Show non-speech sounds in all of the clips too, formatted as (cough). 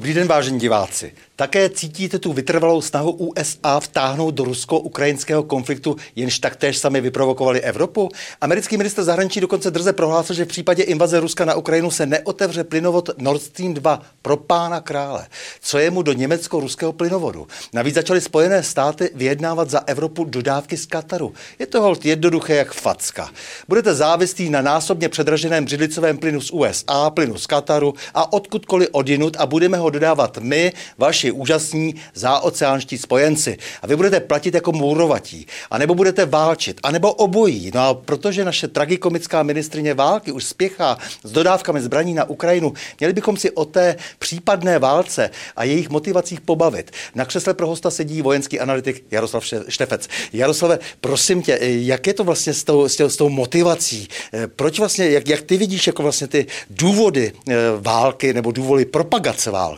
Dobrý den, vážení diváci. Také cítíte tu vytrvalou snahu USA vtáhnout do rusko-ukrajinského konfliktu, jenž taktéž sami vyprovokovali Evropu? Americký minister zahraničí dokonce drze prohlásil, že v případě invaze Ruska na Ukrajinu se neotevře plynovod Nord Stream 2 pro pána krále. Co je mu do německo-ruského plynovodu? Navíc začaly Spojené státy vyjednávat za Evropu dodávky z Kataru. Je to hold jednoduché jak facka. Budete závislí na násobně předraženém břidlicovém plynu z USA, plynu z Kataru a odkudkoliv odinut a budeme ho dodávat my, vaši úžasní záoceánští spojenci. A vy budete platit jako mourovatí, anebo budete válčit, anebo obojí. No a protože naše tragikomická ministrině války už spěchá s dodávkami zbraní na Ukrajinu, měli bychom si o té případné válce a jejich motivacích pobavit. Na křesle pro hosta sedí vojenský analytik Jaroslav Štefec. Jaroslave, prosím tě, jak je to vlastně s tou, s tou, s tou motivací? Proč vlastně, jak, jak ty vidíš jako vlastně ty důvody eh, války nebo důvody propagace války?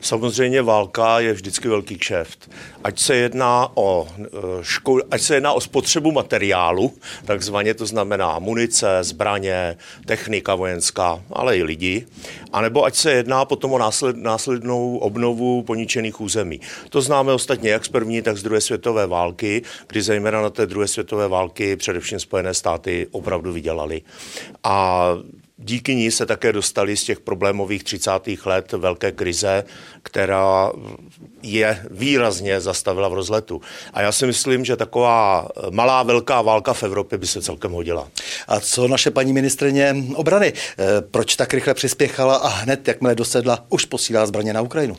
Samozřejmě válka je vždycky velký kšeft. Ať se jedná o, eh, ško- ať se jedná o spotřebu materiálu, takzvaně to znamená munice, zbraně, technika vojenská, ale i lidi, anebo ať se jedná potom o násled, následnou obnovu poničených území. To známe ostatně jak z první, tak z druhé světové války, kdy zejména na té druhé světové války především Spojené státy opravdu vydělali. A Díky ní se také dostali z těch problémových 30. let velké krize, která je výrazně zastavila v rozletu. A já si myslím, že taková malá velká válka v Evropě by se celkem hodila. A co naše paní ministrině obrany? Eh, proč tak rychle přispěchala a hned, jakmile dosedla, už posílá zbraně na Ukrajinu?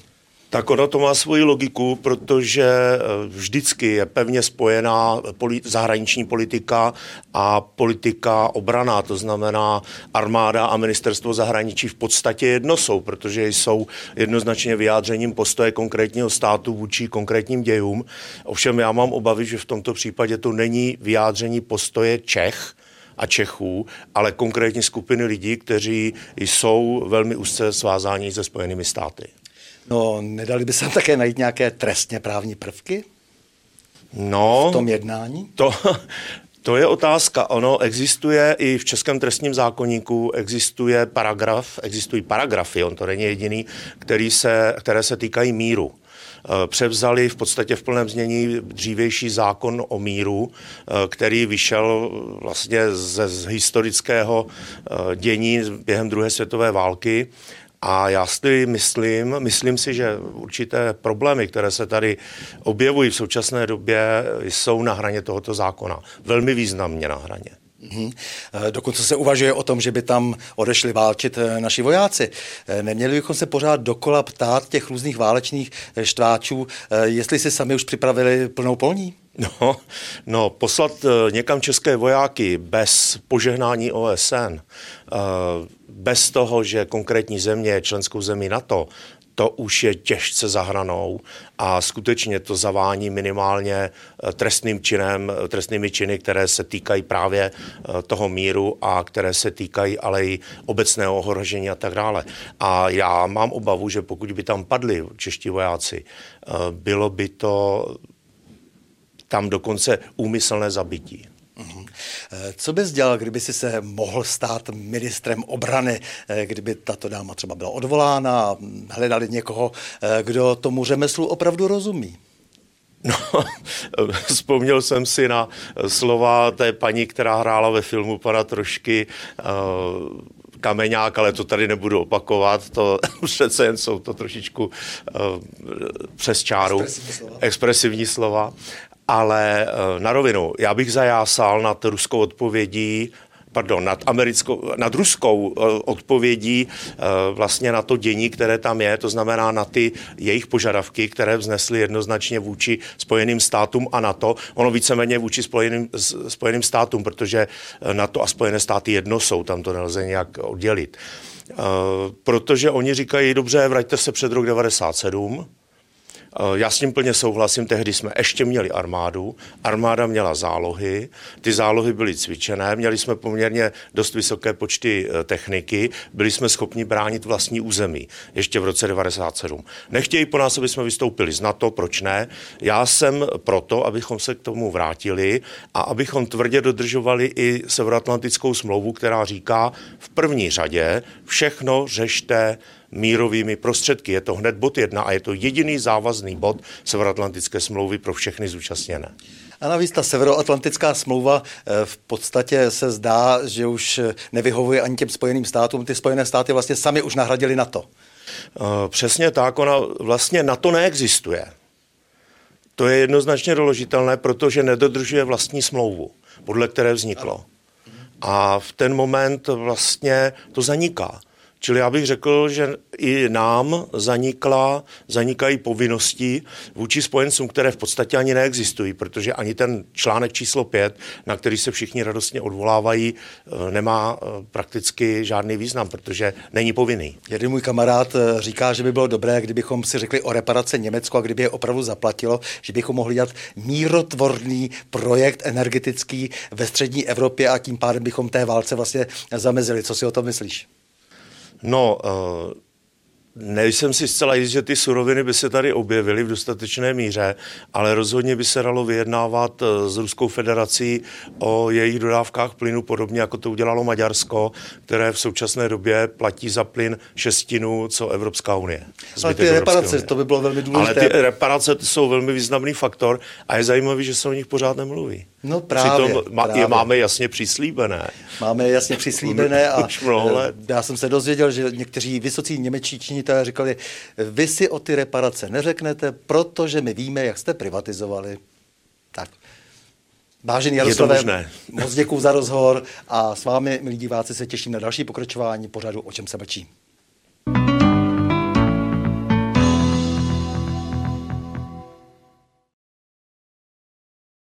Tak ono to má svoji logiku, protože eh, vždycky je pevně spojená zahraniční politika a politika obrana, to znamená armáda a ministerstvo zahraničí v podstatě jedno jsou, protože jsou jednoznačně vyjádřením postoje konkrétního státu vůči konkrétním dějům. Ovšem já mám obavy, že v tomto případě to není vyjádření postoje Čech, a Čechů, ale konkrétní skupiny lidí, kteří jsou velmi úzce svázáni se Spojenými státy. No, nedali by se tam také najít nějaké trestně právní prvky? No, v tom jednání? To, to je otázka. Ono existuje i v Českém trestním zákonníku, existuje paragraf, existují paragrafy, on to není jediný, který se, které se týkají míru eh, převzali v podstatě v plném znění dřívější zákon o míru, eh, který vyšel vlastně ze z historického eh, dění během druhé světové války a já si myslím, myslím si, že určité problémy, které se tady objevují v současné době, jsou na hraně tohoto zákona. Velmi významně na hraně. Mm-hmm. Dokonce se uvažuje o tom, že by tam odešli válčit eh, naši vojáci. Eh, neměli bychom se pořád dokola ptát těch různých válečných štváčů, jestli si sami už připravili plnou polní? No, no, poslat někam české vojáky bez požehnání OSN, bez toho, že konkrétní země je členskou zemí NATO, to už je těžce zahranou a skutečně to zavání minimálně eh, trestným činem, eh, trestnými činy, které se týkají právě eh, toho míru a které se týkají ale i obecného ohrožení a tak dále. A já mám obavu, že pokud by tam padli čeští vojáci, bylo by to tam dokonce úmyslné zabití. Mhm. Eh, co bys dělal, kdyby si se mohl stát ministrem obrany, eh, kdyby tato dáma třeba byla odvolána a hledali někoho, eh, kdo tomu řemeslu opravdu rozumí? No, (laughs) vzpomněl jsem si na slova té paní, která hrála ve filmu pana Trošky, Kameňák, ale to tady nebudu opakovat, to (laughs) přece jen jsou to trošičku uh, přes čáru, expresivní slova. Expresivní slova. Ale eh, na rovinu, já bych zajásal nad ruskou odpovědí pardon, nad, americkou, nad ruskou eh, odpovědí eh, vlastně na to dění, které tam je, to znamená na ty jejich požadavky, které vznesly jednoznačně vůči Spojeným státům a NATO. Ono víceméně vůči Spojeným, Spojeným státům, protože NATO a Spojené státy jedno jsou, tam to nelze nějak oddělit. Protože oni říkají, dobře, vraťte se před rok 97, Eh, já s tím plně souhlasím, tehdy jsme ještě měli armádu, armáda měla zálohy, ty zálohy byly cvičené, měli jsme poměrně dost vysoké počty eh, techniky, byli jsme schopni bránit vlastní území, ještě v roce 97. Nechtějí po nás, aby jsme vystoupili z NATO, proč ne? Já jsem proto, abychom se k tomu vrátili a abychom tvrdě dodržovali i Severoatlantickou smlouvu, která říká v první řadě všechno řešte mírovými prostředky. Je to hned bod jedna a je to jediný závazný bod Severoatlantické smlouvy pro všechny zúčastněné. A navíc ta severoatlantická smlouva eh, v podstatě se zdá, že už nevyhovuje ani těm Spojeným státům. Ty Spojené státy vlastně sami už nahradili NATO. Eh, přesně tak, ona vlastně NATO neexistuje. To je jednoznačně doložitelné, protože nedodržuje vlastní smlouvu, podle které vzniklo. A v ten moment vlastně to zaniká. Čili já bych řekl, že i nám zanikla, zanikají povinnosti vůči spojencům, které v podstatě ani neexistují, protože ani ten článek číslo 5, na který se všichni radostně odvolávají, eh, nemá eh, prakticky žádný význam, protože není povinný. Jeden můj kamarád eh, říká, že by bylo dobré, kdybychom si řekli o reparace Německo a kdyby je opravdu zaplatilo, že bychom mohli dělat mírotvorný projekt energetický ve střední Evropě a tím pádem bychom té válce vlastně zamezili. Co si o tom myslíš? No, uh, Nejsem si zcela jist, že ty suroviny by se tady objevily v dostatečné míře, ale rozhodně by se dalo vyjednávat eh, s Ruskou federací o jejich dodávkách plynu, podobně jako to udělalo Maďarsko, které v současné době platí za plyn šestinu, co Evropská unie. Ale ty reparace, unie. to by bylo velmi důležité. Ale ty reparace jsou velmi významný faktor a je zajímavé, že se o nich pořád nemluví. No právě. Přitom právě. je máme jasně přislíbené. Máme jasně přislíbené (laughs) a eh, já jsem se dozvěděl, že někteří vysocí němečtí činitelé říkali, vy si o ty reparace neřeknete, protože my víme, jak jste privatizovali. Tak. Vážený Jaroslave, moc děkuji za rozhovor a s vámi, milí diváci, se těším na další pokračování pořadu O čem se mlčí.